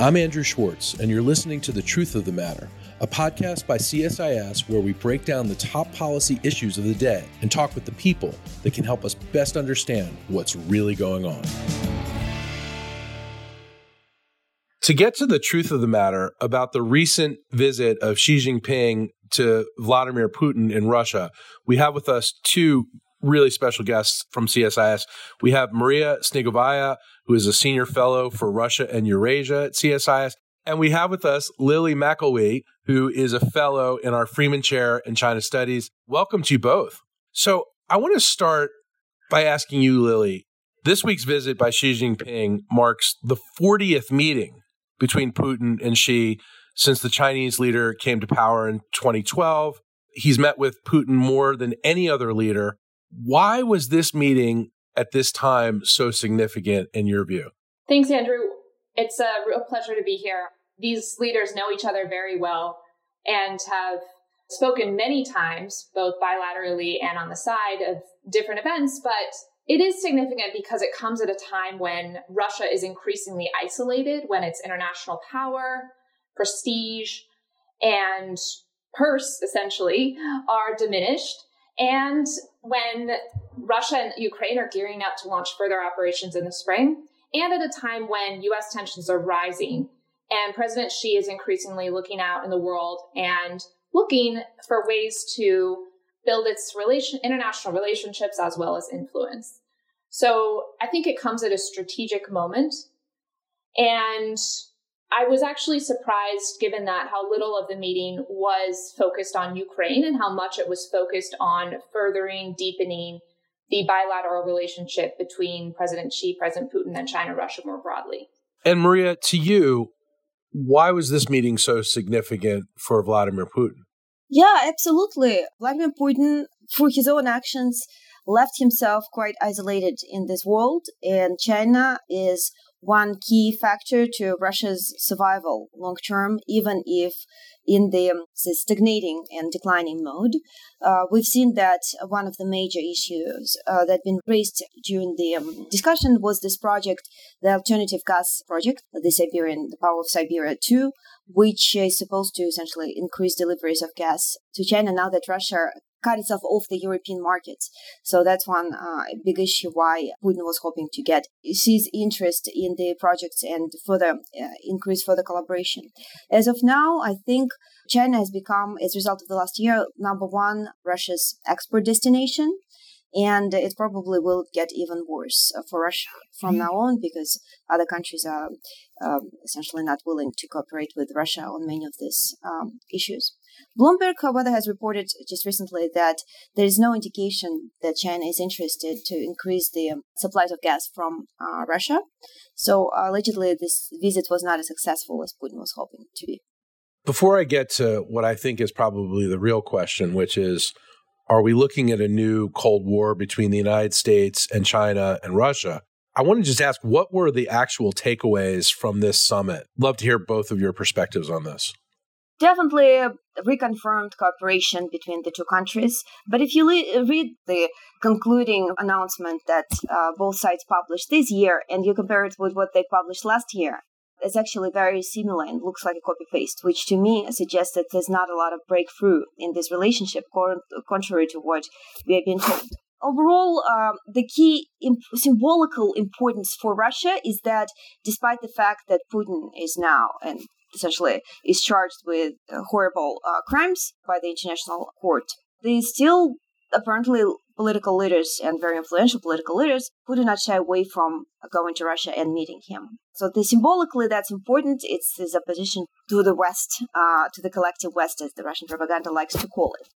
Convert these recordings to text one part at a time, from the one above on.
I'm Andrew Schwartz, and you're listening to The Truth of the Matter, a podcast by CSIS where we break down the top policy issues of the day and talk with the people that can help us best understand what's really going on. To get to the truth of the matter about the recent visit of Xi Jinping to Vladimir Putin in Russia, we have with us two really special guests from CSIS. We have Maria Snegovaya, who is a senior fellow for Russia and Eurasia at CSIS. And we have with us Lily McElwee, who is a fellow in our Freeman Chair in China Studies. Welcome to you both. So I want to start by asking you, Lily. This week's visit by Xi Jinping marks the 40th meeting between Putin and Xi since the Chinese leader came to power in 2012. He's met with Putin more than any other leader why was this meeting at this time so significant in your view? Thanks, Andrew. It's a real pleasure to be here. These leaders know each other very well and have spoken many times, both bilaterally and on the side of different events, but it is significant because it comes at a time when Russia is increasingly isolated, when its international power, prestige, and purse essentially are diminished. And when Russia and Ukraine are gearing up to launch further operations in the spring, and at a time when US tensions are rising, and President Xi is increasingly looking out in the world and looking for ways to build its relation, international relationships as well as influence. So I think it comes at a strategic moment. And I was actually surprised, given that how little of the meeting was focused on Ukraine and how much it was focused on furthering, deepening the bilateral relationship between President Xi, President Putin, and China, Russia more broadly. And Maria, to you, why was this meeting so significant for Vladimir Putin? Yeah, absolutely. Vladimir Putin, through his own actions, left himself quite isolated in this world, and China is one key factor to Russia's survival long term, even if in the, um, stagnating and declining mode. Uh, we've seen that one of the major issues uh, that been raised during the um, discussion was this project, the alternative gas project, the Siberian, the Power of Siberia 2, which is supposed to essentially increase deliveries of gas to China now that Russia cut itself off the European markets. So that's one uh, big issue why Putin was hoping to get Xi's interest in the projects and further uh, increase further collaboration. As of now, I think China has become, as a result of the last year, number one Russia's export destination. And it probably will get even worse for Russia from now on because other countries are um, essentially not willing to cooperate with Russia on many of these um, issues. Bloomberg, however, has reported just recently that there is no indication that China is interested to increase the um, supplies of gas from uh, Russia. So allegedly, this visit was not as successful as Putin was hoping to be. Before I get to what I think is probably the real question, which is are we looking at a new Cold War between the United States and China and Russia? I want to just ask what were the actual takeaways from this summit? Love to hear both of your perspectives on this definitely reconfirmed cooperation between the two countries. But if you le- read the concluding announcement that uh, both sides published this year and you compare it with what they published last year, it's actually very similar and looks like a copy paste, which to me suggests that there's not a lot of breakthrough in this relationship, contrary to what we have been told. Overall, um, the key imp- symbolical importance for Russia is that despite the fact that Putin is now, and essentially is charged with uh, horrible uh, crimes by the international court. They still apparently political leaders and very influential political leaders who do not shy away from going to Russia and meeting him. So the, symbolically, that's important. It's his opposition to the West, uh, to the collective West, as the Russian propaganda likes to call it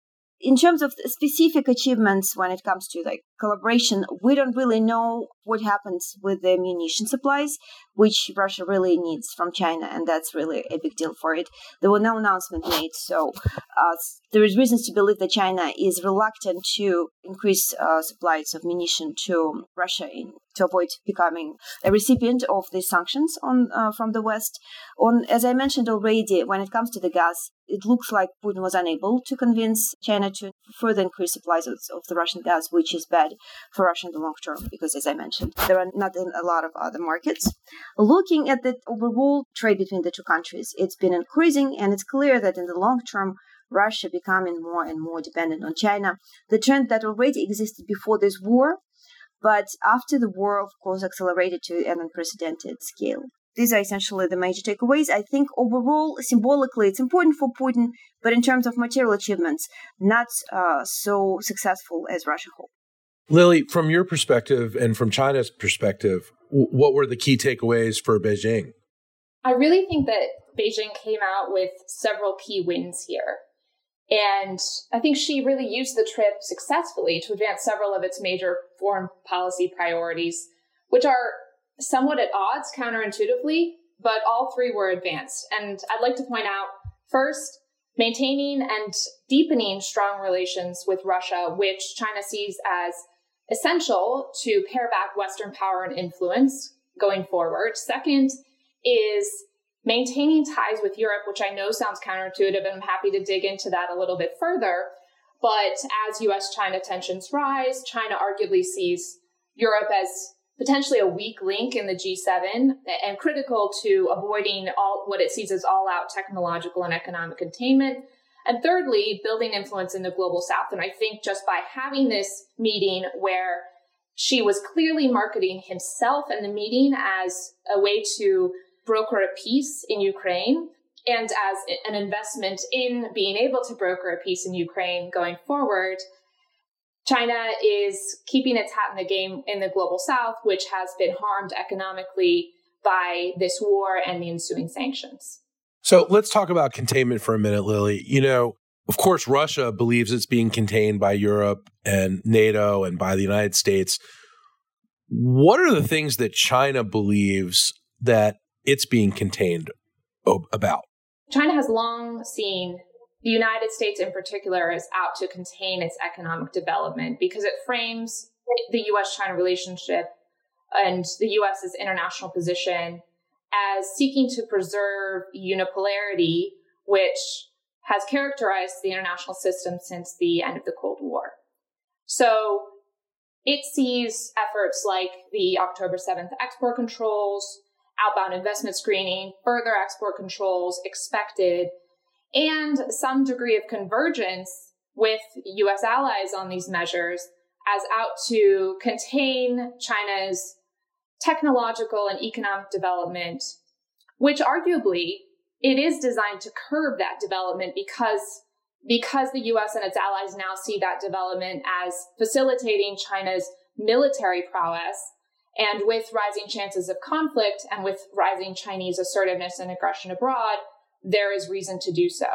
in terms of specific achievements when it comes to like collaboration, we don't really know what happens with the munition supplies, which Russia really needs from China, and that's really a big deal for it. There was no announcement made, so uh, there is reasons to believe that China is reluctant to increase uh, supplies of munition to Russia in, to avoid becoming a recipient of the sanctions on uh, from the West. On as I mentioned already, when it comes to the gas, it looks like Putin was unable to convince China to further increase supplies of, of, the Russian gas, which is bad for Russia in the long term, because as I mentioned, there are not in a lot of other markets. Looking at the overall trade between the two countries, it's been increasing, and it's clear that in the long term, Russia becoming more and more dependent on China. The trend that already existed before this war, but after the war, of course, accelerated to an unprecedented scale. These are essentially the major takeaways. I think overall, symbolically, it's important for Putin, but in terms of material achievements, not uh, so successful as Russia hoped. Lily, from your perspective and from China's perspective, what were the key takeaways for Beijing? I really think that Beijing came out with several key wins here. And I think Xi really used the trip successfully to advance several of its major foreign policy priorities, which are somewhat at odds counterintuitively, but all three were advanced. And I'd like to point out first, maintaining and deepening strong relations with Russia, which China sees as essential to pare back Western power and influence going forward. Second is maintaining ties with Europe, which I know sounds counterintuitive, and I'm happy to dig into that a little bit further. But as US China tensions rise, China arguably sees Europe as potentially a weak link in the G7 and critical to avoiding all what it sees as all out technological and economic containment. And thirdly, building influence in the global south. And I think just by having this meeting where Xi was clearly marketing himself and the meeting as a way to broker a peace in Ukraine and as an investment in being able to broker a peace in Ukraine going forward, China is keeping its hat in the game in the global south, which has been harmed economically by this war and the ensuing sanctions. So let's talk about containment for a minute, Lily. You know, of course, Russia believes it's being contained by Europe and NATO and by the United States. What are the things that China believes that it's being contained about? China has long seen the United States in particular is out to contain its economic development because it frames the US China relationship and the US's international position as seeking to preserve unipolarity, which has characterized the international system since the end of the Cold War. So it sees efforts like the October 7th export controls, outbound investment screening, further export controls expected and some degree of convergence with US allies on these measures as out to contain China's technological and economic development, which arguably it is designed to curb that development because because the US and its allies now see that development as facilitating China's military prowess and with rising chances of conflict and with rising Chinese assertiveness and aggression abroad, there is reason to do so.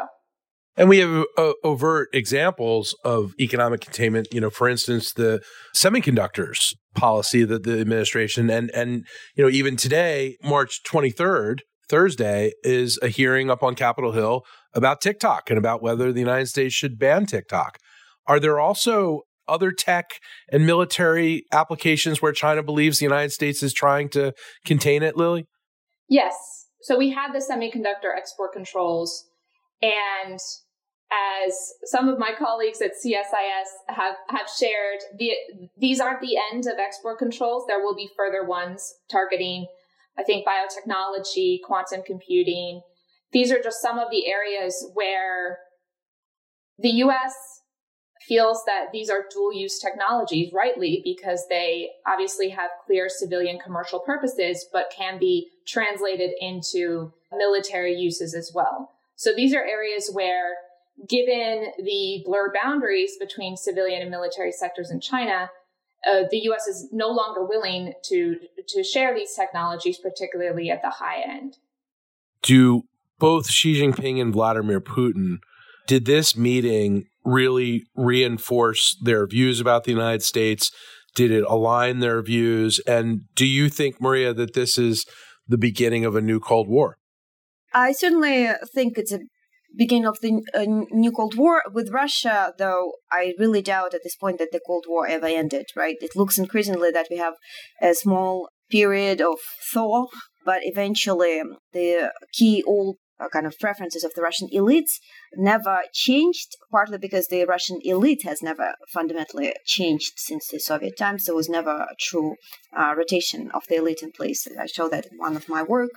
And we have uh, overt examples of economic containment. You know, for instance, the semiconductors policy that the administration and and you know even today, March twenty third, Thursday, is a hearing up on Capitol Hill about TikTok and about whether the United States should ban TikTok. Are there also other tech and military applications where China believes the United States is trying to contain it, Lily? Yes. So we had the semiconductor export controls, and as some of my colleagues at CSIS have, have shared, the, these aren't the end of export controls. There will be further ones targeting, I think, biotechnology, quantum computing. These are just some of the areas where the US feels that these are dual use technologies rightly because they obviously have clear civilian commercial purposes, but can be translated into military uses as well. So these are areas where, given the blurred boundaries between civilian and military sectors in China, uh, the U.S. is no longer willing to to share these technologies, particularly at the high end. Do both Xi Jinping and Vladimir Putin did this meeting really reinforce their views about the United States? Did it align their views? And do you think, Maria, that this is the beginning of a new Cold War? I certainly think it's a beginning of the new Cold War with Russia, though I really doubt at this point that the Cold War ever ended, right? It looks increasingly that we have a small period of thaw, but eventually the key old uh, kind of preferences of the Russian elites never changed, partly because the Russian elite has never fundamentally changed since the Soviet times. There was never a true uh, rotation of the elite in place. I show that in one of my work.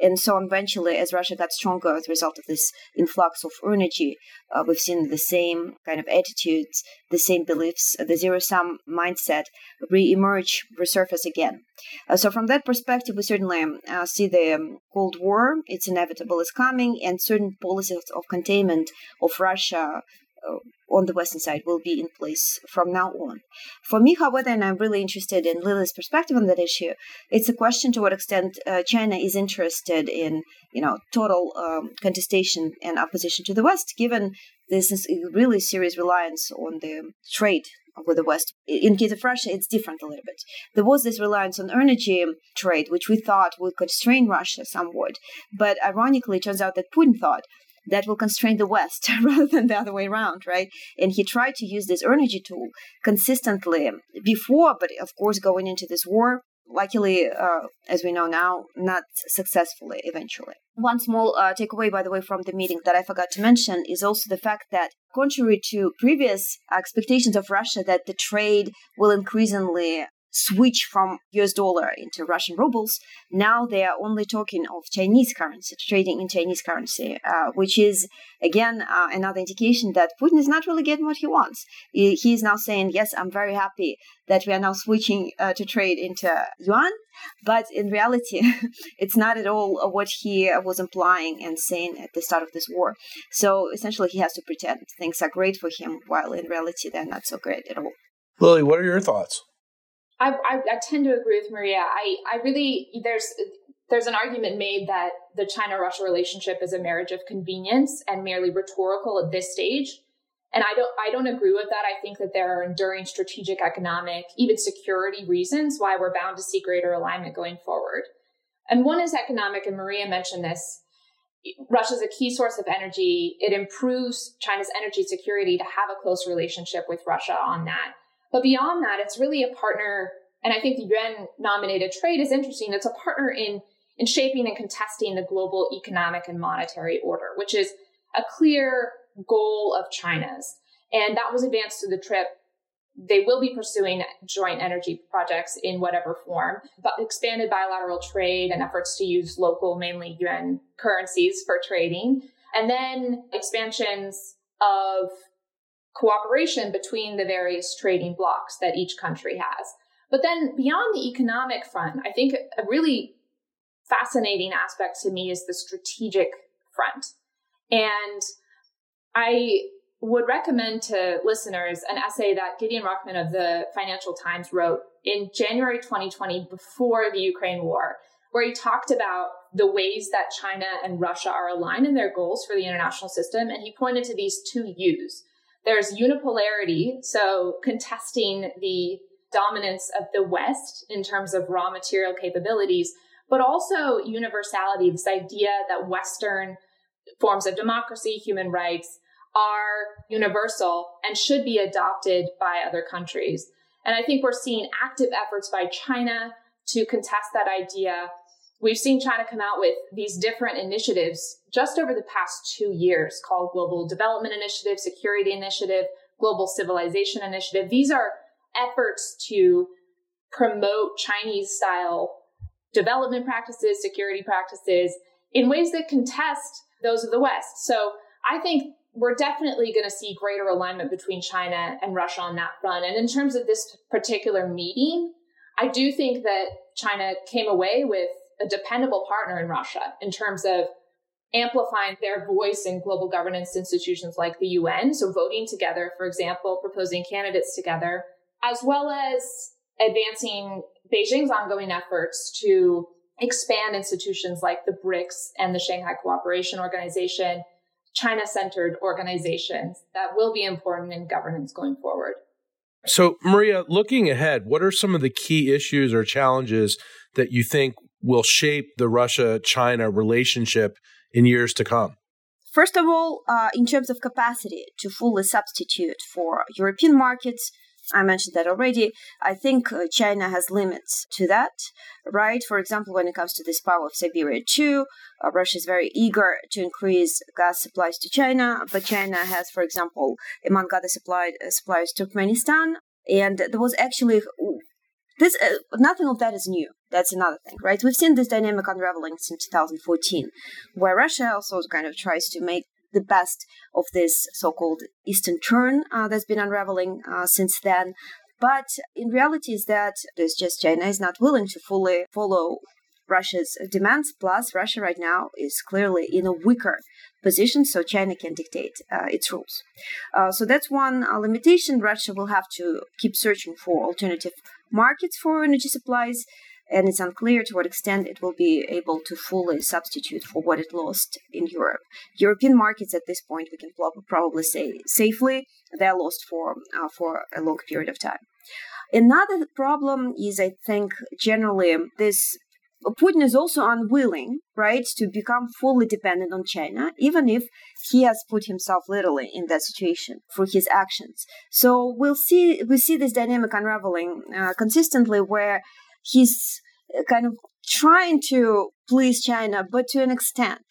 And so eventually, as Russia got stronger as a result of this influx of energy, uh, we've seen the same kind of attitudes, the same beliefs, the zero sum mindset re-emerge, resurface again. Uh, so from that perspective, we certainly uh, see the um, Cold War. It's inevitable. It's coming, and certain policies of containment of Russia uh, on the Western side will be in place from now on. For me, however, and I'm really interested in Lily's perspective on that issue, it's a question to what extent uh, China is interested in, you know, total um, contestation and opposition to the West, given this is really serious reliance on the trade with the West. In case of Russia, it's different a little bit. There was this reliance on energy trade, which we thought would constrain Russia somewhat. But ironically, it turns out that Putin thought that will constrain the West rather than the other way around, right? And he tried to use this energy tool consistently before, but of course, going into this war, luckily, uh, as we know now, not successfully eventually. One small uh, takeaway, by the way, from the meeting that I forgot to mention is also the fact that, contrary to previous expectations of Russia that the trade will increasingly switch from US dollar into Russian rubles, now they are only talking of Chinese currency, trading in Chinese currency, uh, which is, again, uh, another indication that Putin is not really getting what he wants. He, is now saying, yes, I'm very happy that we are now switching uh, to trade into yuan, but in reality, it's not at all what he was implying and saying at the start of this war. So essentially, he has to pretend things are great for him, while in reality, they're not so great at all. Lily, what are your thoughts? I, I, I tend to agree with Maria. I, I really there's there's an argument made that the China Russia relationship is a marriage of convenience and merely rhetorical at this stage. And I don't I don't agree with that. I think that there are enduring strategic, economic, even security reasons why we're bound to see greater alignment going forward. And one is economic, and Maria mentioned this. Russia is a key source of energy. It improves China's energy security to have a close relationship with Russia on that. But beyond that, it's really a partner. And I think the UN nominated trade is interesting. It's a partner in, in shaping and contesting the global economic and monetary order, which is a clear goal of China's. And that was advanced through the trip. They will be pursuing joint energy projects in whatever form, but expanded bilateral trade and efforts to use local, mainly yuan currencies for trading. And then expansions of cooperation between the various trading blocks that each country has. But then beyond the economic front, I think a really fascinating aspect to me is the strategic front. And I would recommend to listeners an essay that Gideon Rachman of the Financial Times wrote in January 2020 before the Ukraine war, where he talked about the ways that China and Russia are aligned in their goals for the international system. And he pointed to these two U's there's unipolarity, so contesting the dominance of the West in terms of raw material capabilities, but also universality, this idea that Western forms of democracy, human rights are universal and should be adopted by other countries. And I think we're seeing active efforts by China to contest that idea We've seen China come out with these different initiatives just over the past two years called Global Development Initiative, Security Initiative, Global Civilization Initiative. These are efforts to promote Chinese style development practices, security practices in ways that contest those of the West. So I think we're definitely going to see greater alignment between China and Russia on that front. And in terms of this particular meeting, I do think that China came away with a dependable partner in Russia in terms of amplifying their voice in global governance institutions like the UN. So voting together, for example, proposing candidates together, as well as advancing Beijing's ongoing efforts to expand institutions like the BRICS and the Shanghai Cooperation Organization, China centered organizations that will be important in governance going forward. So, Maria, looking ahead, what are some of the key issues or challenges that you think will shape the Russia China relationship in years to come? First of all, uh, in terms of capacity to fully substitute for European markets I mentioned that already. I think uh, China has limits to that, right? For example, when it comes to this power of Siberia 2, uh, Russia is very eager to increase gas supplies to China, but China has, for example, among other supplied, uh, suppliers, Turkmenistan. And there was actually this uh, nothing of that is new. That's another thing, right? We've seen this dynamic unraveling since 2014, where Russia also kind of tries to make the best of this so-called Eastern turn uh, that's been unraveling uh, since then. But in reality, is that there's just China is not willing to fully follow Russia's demands. Plus, Russia right now is clearly in a weaker position, so China can dictate uh, its rules. Uh, so that's one uh, limitation. Russia will have to keep searching for alternative markets for energy supplies and it's unclear to what extent it will be able to fully substitute for what it lost in Europe. European markets at this point, we can probably say safely, they're lost for, uh, for a long period of time. Another problem is, I think, generally this Putin is also unwilling, right, to become fully dependent on China, even if he has put himself literally in that situation through his actions. So we'll see we see this dynamic unraveling uh, consistently, where he's uh, kind of trying to please China, but to an extent,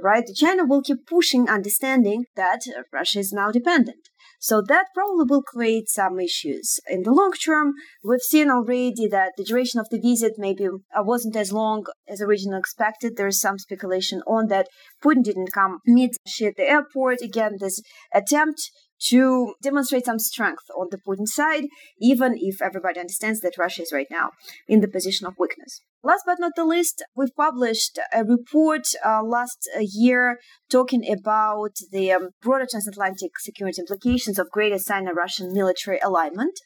right? China will keep pushing, understanding that Russia is now dependent. So that probably will create some issues. In the long term, we've seen already that the duration of the visit maybe uh, wasn't as long as originally expected. There is some speculation on that. Putin didn't come meet Xi at the airport. Again, this attempt to demonstrate some strength on the Putin side, even if everybody understands that Russia is right now in the position of weakness. Last but not the least, we've published a report uh, last uh, year talking about the um, broader transatlantic security implications of greater Sino-Russian military alignment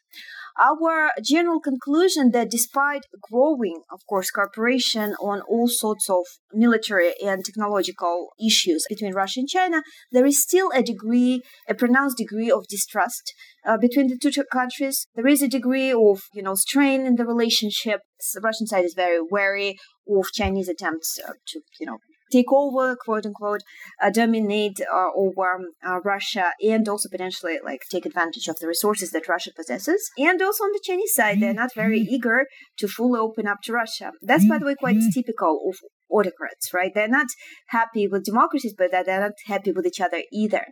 our general conclusion that despite growing, of course, cooperation on all sorts of military and technological issues between Russia and China, there is still a degree, a pronounced degree of distrust uh, between the two countries. There is a degree of, you know, strain in the relationship. The Russian side is very wary of Chinese attempts uh, to, you know, take over, quote unquote, uh, dominate uh, over um, uh, Russia, and also potentially like take advantage of the resources that Russia possesses. And also on the Chinese side, they're not very mm-hmm. eager to fully open up to Russia. That's, by the way, quite mm-hmm. typical of autocrats, right? They're not happy with democracies, but they're not happy with each other either.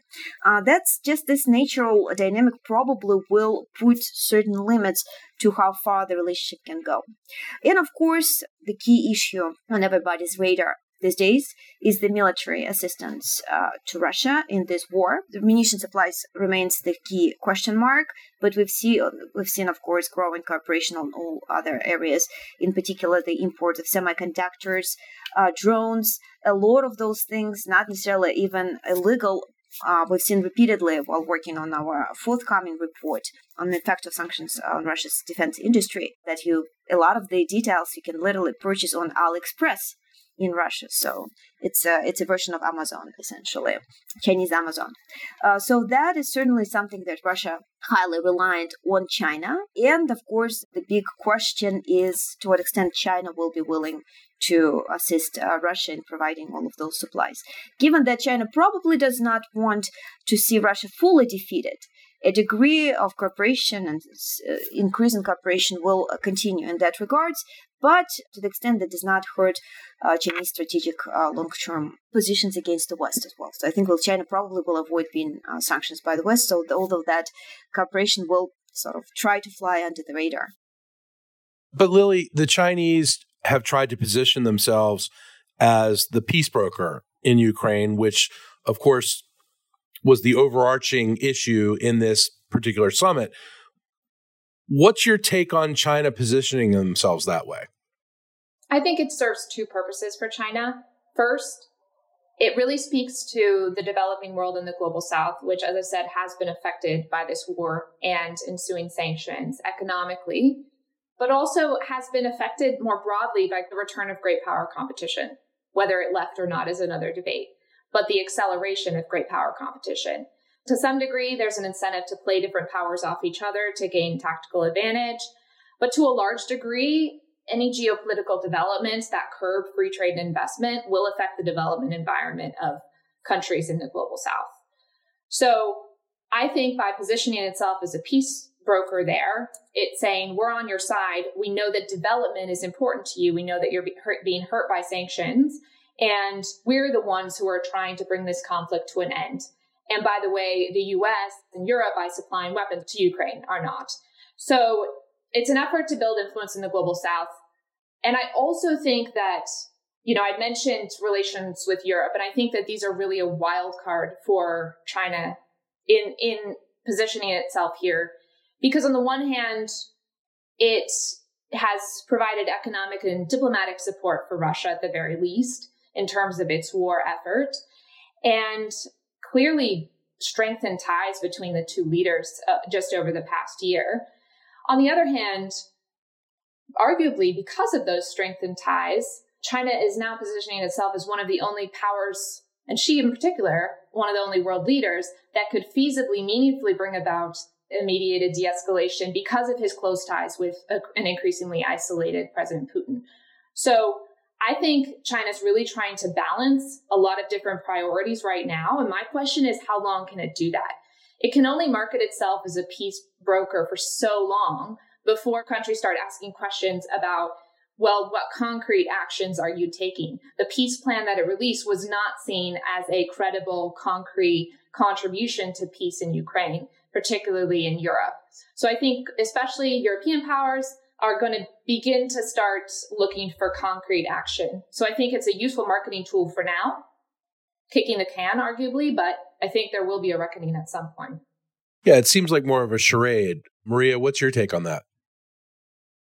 Uh, that's just this natural dynamic probably will put certain limits to how far the relationship can go. And of course, the key issue on everybody's radar these days is the military assistance uh, to Russia in this war. The munition supplies remains the key question mark, but we've seen we've seen, of course, growing cooperation on all other areas. In particular, the import of semiconductors, uh, drones, a lot of those things, not necessarily even illegal. Uh, we've seen repeatedly while working on our forthcoming report on the effect of sanctions on Russia's defense industry that you a lot of the details you can literally purchase on AliExpress in Russia. So it's a it's a version of Amazon essentially, Chinese Amazon. Uh, so that is certainly something that Russia highly reliant on China, and of course the big question is to what extent China will be willing to assist uh, Russia in providing all of those supplies. Given that China probably does not want to see Russia fully defeated, a degree of cooperation and uh, increase in cooperation will continue in that regards, but to the extent that does not hurt uh, Chinese strategic uh, long-term positions against the West as well. So I think well, China probably will avoid being uh, sanctioned by the West. So although that cooperation will sort of try to fly under the radar. But Lily, the Chinese have tried to position themselves as the peace broker in Ukraine, which of course was the overarching issue in this particular summit. What's your take on China positioning themselves that way? I think it serves two purposes for China. First, it really speaks to the developing world in the global south, which, as I said, has been affected by this war and ensuing sanctions economically, but also has been affected more broadly by the return of great power competition. Whether it left or not is another debate but the acceleration of great power competition. To some degree, there's an incentive to play different powers off each other to gain tactical advantage. But to a large degree, any geopolitical developments that curb free trade and investment will affect the development environment of countries in the global south. So I think by positioning itself as a peace broker there. It's saying, we're on your side. We know that development is important to you. We know that you're being hurt by sanctions. And we're the ones who are trying to bring this conflict to an end. And by the way, the US and Europe, by supplying weapons to Ukraine, are not. So it's an effort to build influence in the global south. And I also think that, you know, I mentioned relations with Europe, and I think that these are really a wild card for China in, in positioning itself here. Because on the one hand, it has provided economic and diplomatic support for Russia at the very least in terms of its war effort. And clearly strengthened ties between the two leaders uh, just over the past year. On the other hand, arguably because of those strengthened ties, China is now positioning itself as one of the only powers, and Xi in particular, one of the only world leaders that could feasibly, meaningfully bring about mediated de escalation because of his close ties with a, an increasingly isolated President Putin. So I think China's really trying to balance a lot of different priorities right now. And my question is, how long can it do that? It can only market itself as a peace broker for so long before countries start asking questions about, well, what concrete actions are you taking? The peace plan that it released was not seen as a credible, concrete contribution to peace in Ukraine, particularly in Europe. So I think, especially European powers, are going to begin to start looking for concrete action. So I think it's a useful marketing tool for now, kicking the can, arguably, but I think there will be a reckoning at some point. Yeah, it seems like more of a charade. Maria, what's your take on that?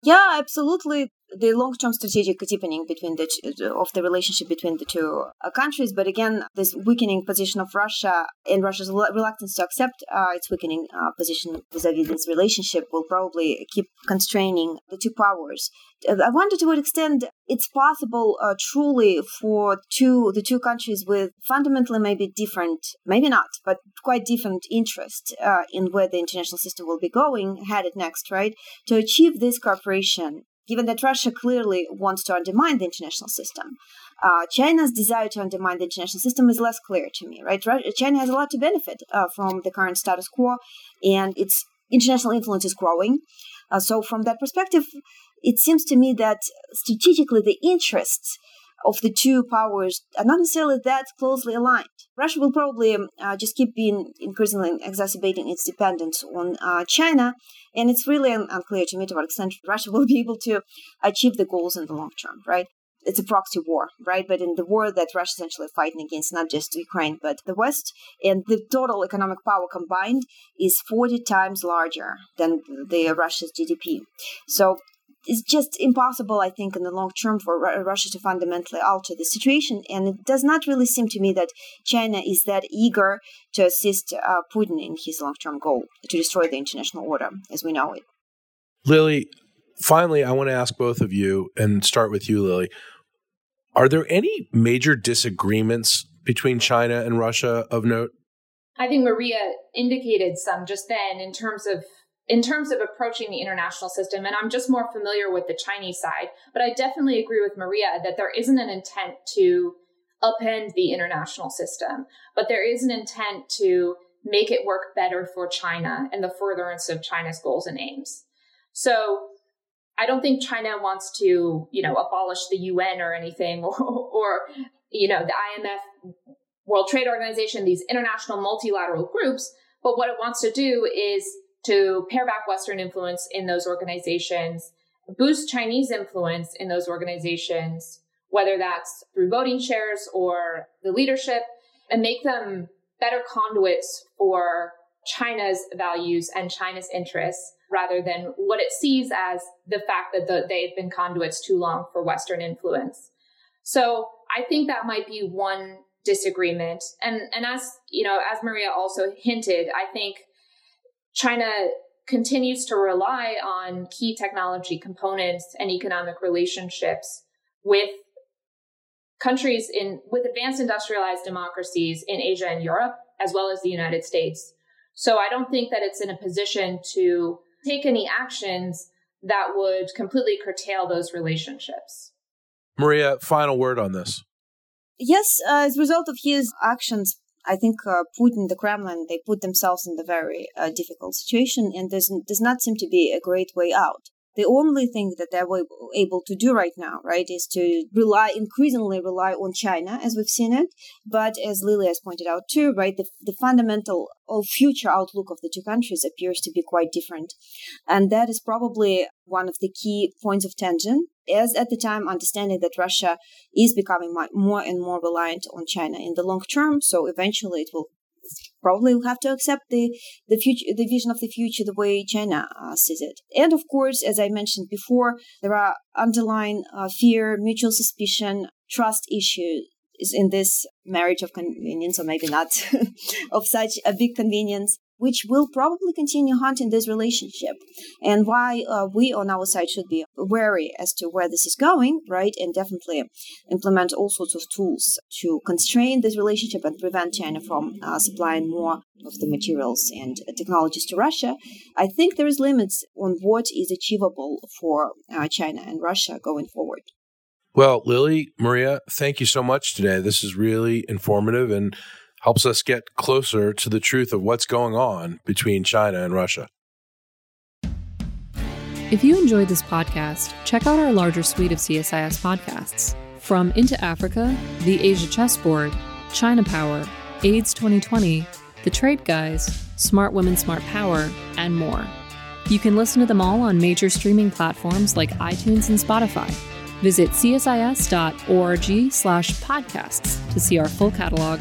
Yeah, absolutely the long-term strategic deepening between the of the relationship between the two uh, countries. But again, this weakening position of Russia and Russia's reluctance to accept uh, its weakening uh, position vis-a-vis this relationship will probably keep constraining the two powers. Uh, I wonder to what extent it's possible uh, truly for two the two countries with fundamentally maybe different, maybe not, but quite different interests uh, in where the international system will be going, headed next, right, to achieve this cooperation given that Russia clearly wants to undermine the international system. Uh, China's desire to undermine the international system is less clear to me, right? China has a lot to benefit uh, from the current status quo, and its international influence is growing. Uh, so, from that perspective, it seems to me that strategically the interests of the two powers are not necessarily that closely aligned. Russia will probably um, uh, just keep being increasingly exacerbating its dependence on uh, China, and it's really unclear to me to what extent Russia will be able to achieve the goals in the long term, right? It's a proxy war, right? But in the war that Russia is essentially fighting against, not just Ukraine, but the West, and the total economic power combined is 40 times larger than the Russia's GDP. So it's just impossible, I think, in the long term for Russia to fundamentally alter the situation. And it does not really seem to me that China is that eager to assist uh, Putin in his long term goal to destroy the international order as we know it. Lily, finally, I want to ask both of you and start with you, Lily. Are there any major disagreements between China and Russia of note? I think Maria indicated some just then in terms of in terms of approaching the international system, and I'm just more familiar with the Chinese side, but I definitely agree with Maria that there isn't an intent to upend the international system, but there is an intent to make it work better for China and the furtherance of China's goals and aims. So I don't think China wants to, you know, abolish the UN or anything or, or you know, the IMF, World Trade Organization, these international multilateral groups. But what it wants to do is to pare back Western influence in those organizations, boost Chinese influence in those organizations, whether that's through voting shares or the leadership, and make them better conduits for China's values and China's interests rather than what it sees as the fact that the, they've been conduits too long for Western influence. So I think that might be one disagreement. And, and as, you know, as Maria also hinted, I think China continues to rely on key technology components and economic relationships with countries in with advanced industrialized democracies in Asia and Europe as well as the United States. So I don't think that it's in a position to take any actions that would completely curtail those relationships. Maria, final word on this. Yes, uh, as a result of his actions I think uh, Putin, the Kremlin, they put themselves in a very uh, difficult situation, and there's does not seem to be a great way out. The only thing that they're able to do right now, right, is to rely increasingly rely on China as we've seen it. But as Lily has pointed out too, right, the, the fundamental or future outlook of the two countries appears to be quite different, and that is probably one of the key points of tension. As at the time, understanding that Russia is becoming more and more reliant on China in the long term, so eventually it will probably will have to accept the the future the vision of the future the way China uh, sees it. And of course, as I mentioned before, there are underlying uh, fear, mutual suspicion, trust issues in this marriage of convenience, or maybe not of such a big convenience which will probably continue haunting this relationship and why uh, we on our side should be wary as to where this is going right and definitely implement all sorts of tools to constrain this relationship and prevent china from uh, supplying more of the materials and technologies to russia. I think there is limits on what is achievable for uh, china and russia going forward. Well lily maria thank you so much today. This is really informative and helps us get closer to the truth of what's going on between China and Russia. If you enjoyed this podcast, check out our larger suite of CSIS podcasts. From Into Africa, The Asia Chessboard, China Power, AIDS 2020, The Trade Guys, Smart Women, Smart Power, and more. You can listen to them all on major streaming platforms like iTunes and Spotify. Visit csis.org slash podcasts to see our full catalog